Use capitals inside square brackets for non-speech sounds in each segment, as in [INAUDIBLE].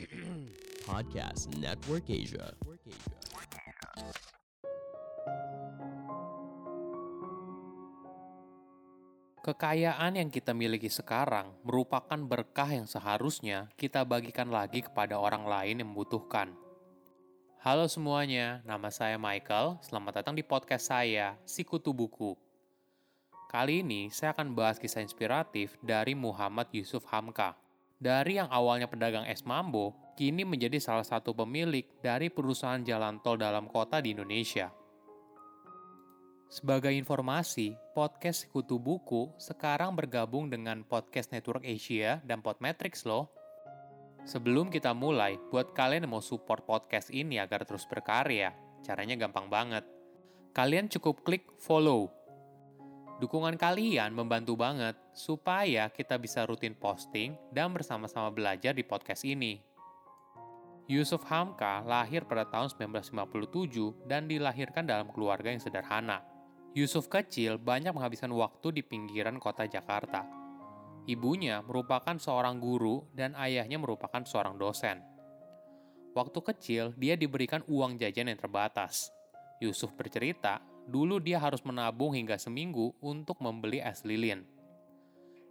[CLEARS THROAT] Podcast Network Asia. Kekayaan yang kita miliki sekarang merupakan berkah yang seharusnya kita bagikan lagi kepada orang lain yang membutuhkan. Halo semuanya, nama saya Michael. Selamat datang di podcast saya, Sikutu Buku. Kali ini saya akan bahas kisah inspiratif dari Muhammad Yusuf Hamka. Dari yang awalnya pedagang es mambo, kini menjadi salah satu pemilik dari perusahaan jalan tol dalam kota di Indonesia. Sebagai informasi, podcast Sekutu Buku sekarang bergabung dengan Podcast Network Asia dan Podmetrics loh. Sebelum kita mulai, buat kalian yang mau support podcast ini agar terus berkarya, caranya gampang banget. Kalian cukup klik follow. Dukungan kalian membantu banget supaya kita bisa rutin posting dan bersama-sama belajar di podcast ini. Yusuf Hamka lahir pada tahun 1957 dan dilahirkan dalam keluarga yang sederhana. Yusuf kecil banyak menghabiskan waktu di pinggiran kota Jakarta. Ibunya merupakan seorang guru dan ayahnya merupakan seorang dosen. Waktu kecil, dia diberikan uang jajan yang terbatas. Yusuf bercerita, dulu dia harus menabung hingga seminggu untuk membeli es lilin.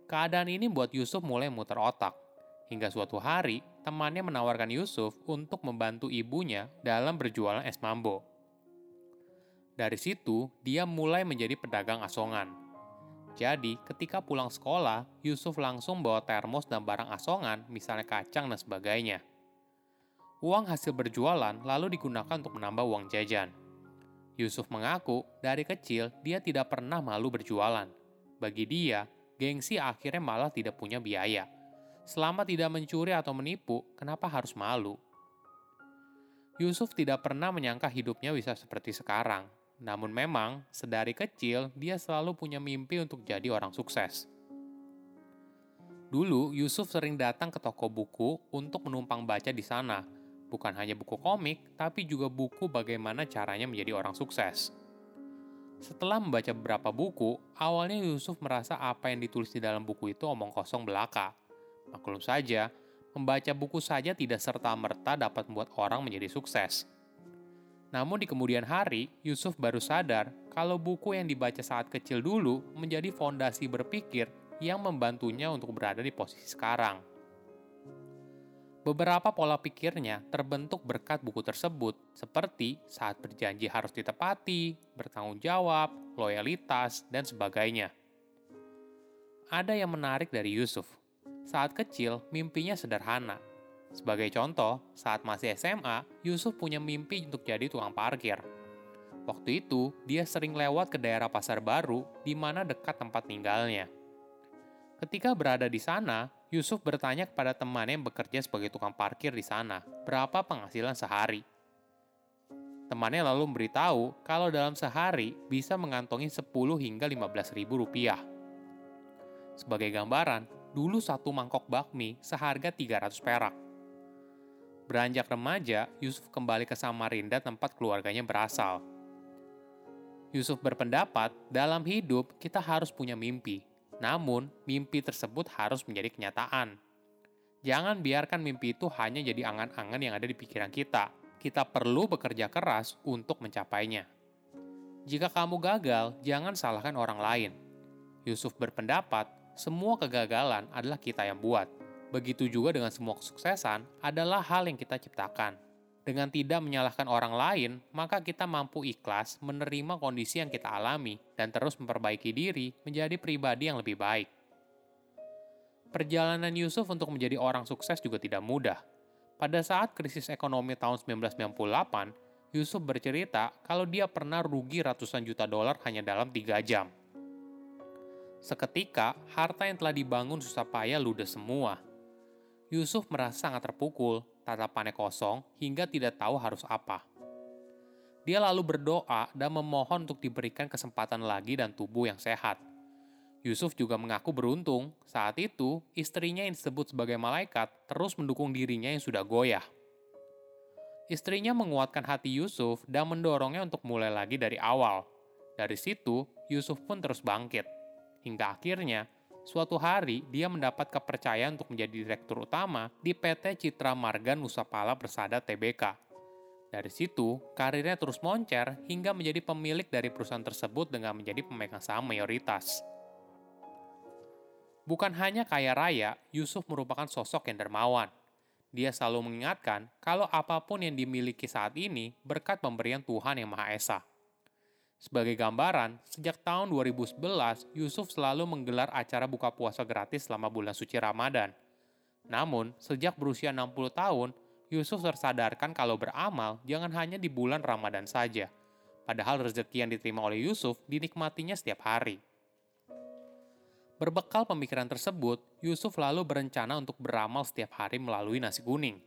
Keadaan ini buat Yusuf mulai muter otak. Hingga suatu hari, temannya menawarkan Yusuf untuk membantu ibunya dalam berjualan es mambo. Dari situ, dia mulai menjadi pedagang asongan. Jadi, ketika pulang sekolah, Yusuf langsung bawa termos dan barang asongan, misalnya kacang dan sebagainya. Uang hasil berjualan lalu digunakan untuk menambah uang jajan. Yusuf mengaku dari kecil dia tidak pernah malu berjualan. Bagi dia, gengsi akhirnya malah tidak punya biaya. Selama tidak mencuri atau menipu, kenapa harus malu? Yusuf tidak pernah menyangka hidupnya bisa seperti sekarang. Namun memang, sedari kecil dia selalu punya mimpi untuk jadi orang sukses. Dulu, Yusuf sering datang ke toko buku untuk menumpang baca di sana. Bukan hanya buku komik, tapi juga buku bagaimana caranya menjadi orang sukses. Setelah membaca beberapa buku, awalnya Yusuf merasa apa yang ditulis di dalam buku itu omong kosong belaka. Maklum saja, membaca buku saja tidak serta-merta dapat membuat orang menjadi sukses. Namun di kemudian hari, Yusuf baru sadar kalau buku yang dibaca saat kecil dulu menjadi fondasi berpikir yang membantunya untuk berada di posisi sekarang. Beberapa pola pikirnya terbentuk berkat buku tersebut, seperti saat berjanji harus ditepati, bertanggung jawab, loyalitas, dan sebagainya. Ada yang menarik dari Yusuf. Saat kecil, mimpinya sederhana, sebagai contoh, saat masih SMA, Yusuf punya mimpi untuk jadi tukang parkir. Waktu itu, dia sering lewat ke daerah Pasar Baru, di mana dekat tempat tinggalnya. Ketika berada di sana, Yusuf bertanya kepada temannya yang bekerja sebagai tukang parkir di sana, berapa penghasilan sehari. Temannya lalu memberitahu kalau dalam sehari bisa mengantongi 10 hingga 15 ribu rupiah. Sebagai gambaran, dulu satu mangkok bakmi seharga 300 perak. Beranjak remaja, Yusuf kembali ke Samarinda tempat keluarganya berasal. Yusuf berpendapat, dalam hidup kita harus punya mimpi. Namun, mimpi tersebut harus menjadi kenyataan. Jangan biarkan mimpi itu hanya jadi angan-angan yang ada di pikiran kita. Kita perlu bekerja keras untuk mencapainya. Jika kamu gagal, jangan salahkan orang lain. Yusuf berpendapat, semua kegagalan adalah kita yang buat. Begitu juga dengan semua kesuksesan adalah hal yang kita ciptakan. Dengan tidak menyalahkan orang lain, maka kita mampu ikhlas menerima kondisi yang kita alami dan terus memperbaiki diri menjadi pribadi yang lebih baik. Perjalanan Yusuf untuk menjadi orang sukses juga tidak mudah. Pada saat krisis ekonomi tahun 1998, Yusuf bercerita kalau dia pernah rugi ratusan juta dolar hanya dalam tiga jam. Seketika, harta yang telah dibangun susah payah ludes semua. Yusuf merasa sangat terpukul, tatapannya kosong, hingga tidak tahu harus apa. Dia lalu berdoa dan memohon untuk diberikan kesempatan lagi dan tubuh yang sehat. Yusuf juga mengaku beruntung, saat itu istrinya yang disebut sebagai malaikat terus mendukung dirinya yang sudah goyah. Istrinya menguatkan hati Yusuf dan mendorongnya untuk mulai lagi dari awal. Dari situ, Yusuf pun terus bangkit. Hingga akhirnya, suatu hari dia mendapat kepercayaan untuk menjadi direktur utama di PT Citra Marga Nusapala Persada Tbk. Dari situ, karirnya terus moncer hingga menjadi pemilik dari perusahaan tersebut dengan menjadi pemegang saham mayoritas. Bukan hanya kaya raya, Yusuf merupakan sosok yang dermawan. Dia selalu mengingatkan kalau apa pun yang dimiliki saat ini berkat pemberian Tuhan Yang Maha Esa. Sebagai gambaran, sejak tahun 2011, Yusuf selalu menggelar acara buka puasa gratis selama bulan suci Ramadan. Namun, sejak berusia 60 tahun, Yusuf tersadarkan kalau beramal jangan hanya di bulan Ramadan saja. Padahal rezeki yang diterima oleh Yusuf dinikmatinya setiap hari. Berbekal pemikiran tersebut, Yusuf lalu berencana untuk beramal setiap hari melalui nasi kuning.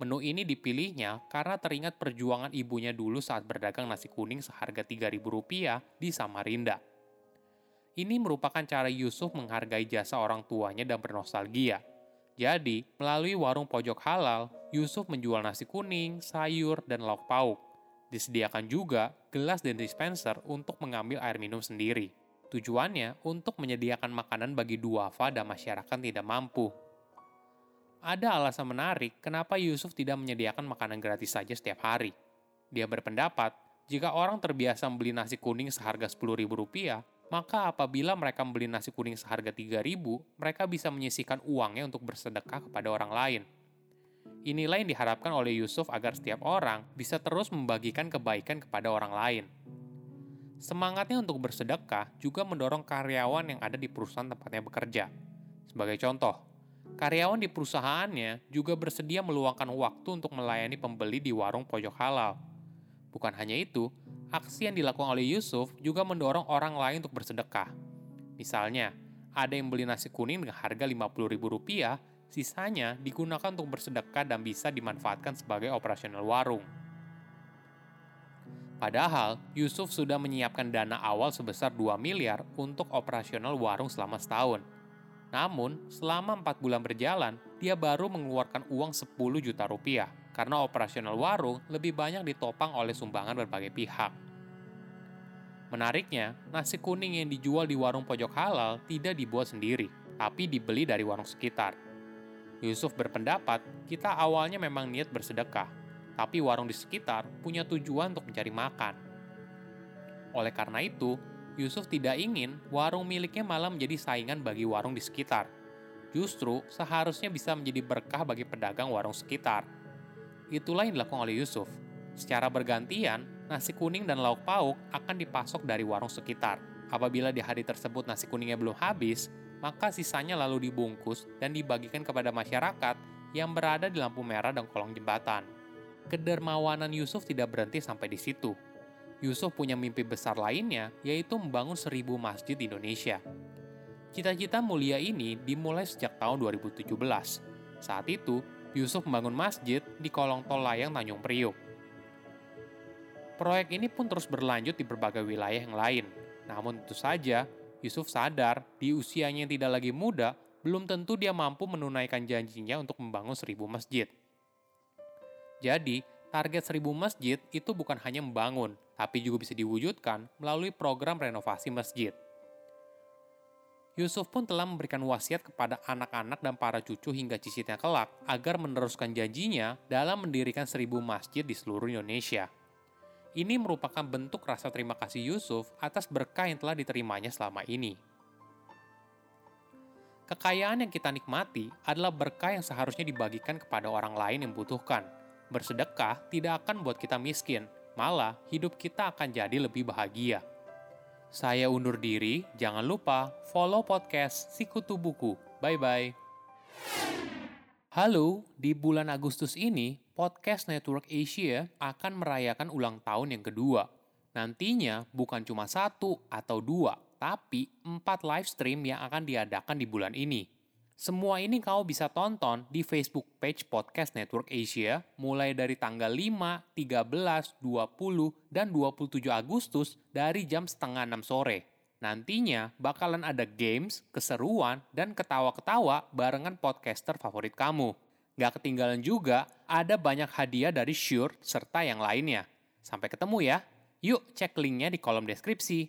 Menu ini dipilihnya karena teringat perjuangan ibunya dulu saat berdagang nasi kuning seharga Rp3.000 di Samarinda. Ini merupakan cara Yusuf menghargai jasa orang tuanya dan bernostalgia. Jadi, melalui warung pojok halal, Yusuf menjual nasi kuning, sayur, dan lauk pauk. Disediakan juga gelas dan dispenser untuk mengambil air minum sendiri. Tujuannya untuk menyediakan makanan bagi duafa dan masyarakat tidak mampu ada alasan menarik kenapa Yusuf tidak menyediakan makanan gratis saja setiap hari. Dia berpendapat, jika orang terbiasa membeli nasi kuning seharga Rp10.000, maka apabila mereka membeli nasi kuning seharga Rp3.000, mereka bisa menyisikan uangnya untuk bersedekah kepada orang lain. Inilah yang diharapkan oleh Yusuf agar setiap orang bisa terus membagikan kebaikan kepada orang lain. Semangatnya untuk bersedekah juga mendorong karyawan yang ada di perusahaan tempatnya bekerja. Sebagai contoh, Karyawan di perusahaannya juga bersedia meluangkan waktu untuk melayani pembeli di warung pojok halal. Bukan hanya itu, aksi yang dilakukan oleh Yusuf juga mendorong orang lain untuk bersedekah. Misalnya, ada yang beli nasi kuning dengan harga Rp50.000, sisanya digunakan untuk bersedekah dan bisa dimanfaatkan sebagai operasional warung. Padahal, Yusuf sudah menyiapkan dana awal sebesar 2 miliar untuk operasional warung selama setahun – namun, selama empat bulan berjalan, dia baru mengeluarkan uang 10 juta rupiah karena operasional warung lebih banyak ditopang oleh sumbangan berbagai pihak. Menariknya, nasi kuning yang dijual di warung pojok halal tidak dibuat sendiri, tapi dibeli dari warung sekitar. Yusuf berpendapat, kita awalnya memang niat bersedekah, tapi warung di sekitar punya tujuan untuk mencari makan. Oleh karena itu, Yusuf tidak ingin warung miliknya malah menjadi saingan bagi warung di sekitar. Justru seharusnya bisa menjadi berkah bagi pedagang warung sekitar. Itulah yang dilakukan oleh Yusuf. Secara bergantian, nasi kuning dan lauk pauk akan dipasok dari warung sekitar. Apabila di hari tersebut nasi kuningnya belum habis, maka sisanya lalu dibungkus dan dibagikan kepada masyarakat yang berada di lampu merah dan kolong jembatan. Kedermawanan Yusuf tidak berhenti sampai di situ Yusuf punya mimpi besar lainnya, yaitu membangun seribu masjid di Indonesia. Cita-cita mulia ini dimulai sejak tahun 2017. Saat itu, Yusuf membangun masjid di kolong tol layang Tanjung Priuk. Proyek ini pun terus berlanjut di berbagai wilayah yang lain. Namun tentu saja, Yusuf sadar di usianya yang tidak lagi muda, belum tentu dia mampu menunaikan janjinya untuk membangun seribu masjid. Jadi, target seribu masjid itu bukan hanya membangun, tapi juga bisa diwujudkan melalui program renovasi masjid. Yusuf pun telah memberikan wasiat kepada anak-anak dan para cucu hingga cicitnya kelak agar meneruskan janjinya dalam mendirikan seribu masjid di seluruh Indonesia. Ini merupakan bentuk rasa terima kasih Yusuf atas berkah yang telah diterimanya selama ini. Kekayaan yang kita nikmati adalah berkah yang seharusnya dibagikan kepada orang lain yang membutuhkan. Bersedekah tidak akan membuat kita miskin, malah hidup kita akan jadi lebih bahagia. Saya undur diri, jangan lupa follow podcast Sikutu Buku. Bye-bye. Halo, di bulan Agustus ini, Podcast Network Asia akan merayakan ulang tahun yang kedua. Nantinya bukan cuma satu atau dua, tapi empat live stream yang akan diadakan di bulan ini. Semua ini kau bisa tonton di Facebook page Podcast Network Asia mulai dari tanggal 5, 13, 20, dan 27 Agustus dari jam setengah 6 sore. Nantinya bakalan ada games, keseruan, dan ketawa-ketawa barengan podcaster favorit kamu. Gak ketinggalan juga, ada banyak hadiah dari Shure serta yang lainnya. Sampai ketemu ya. Yuk cek linknya di kolom deskripsi.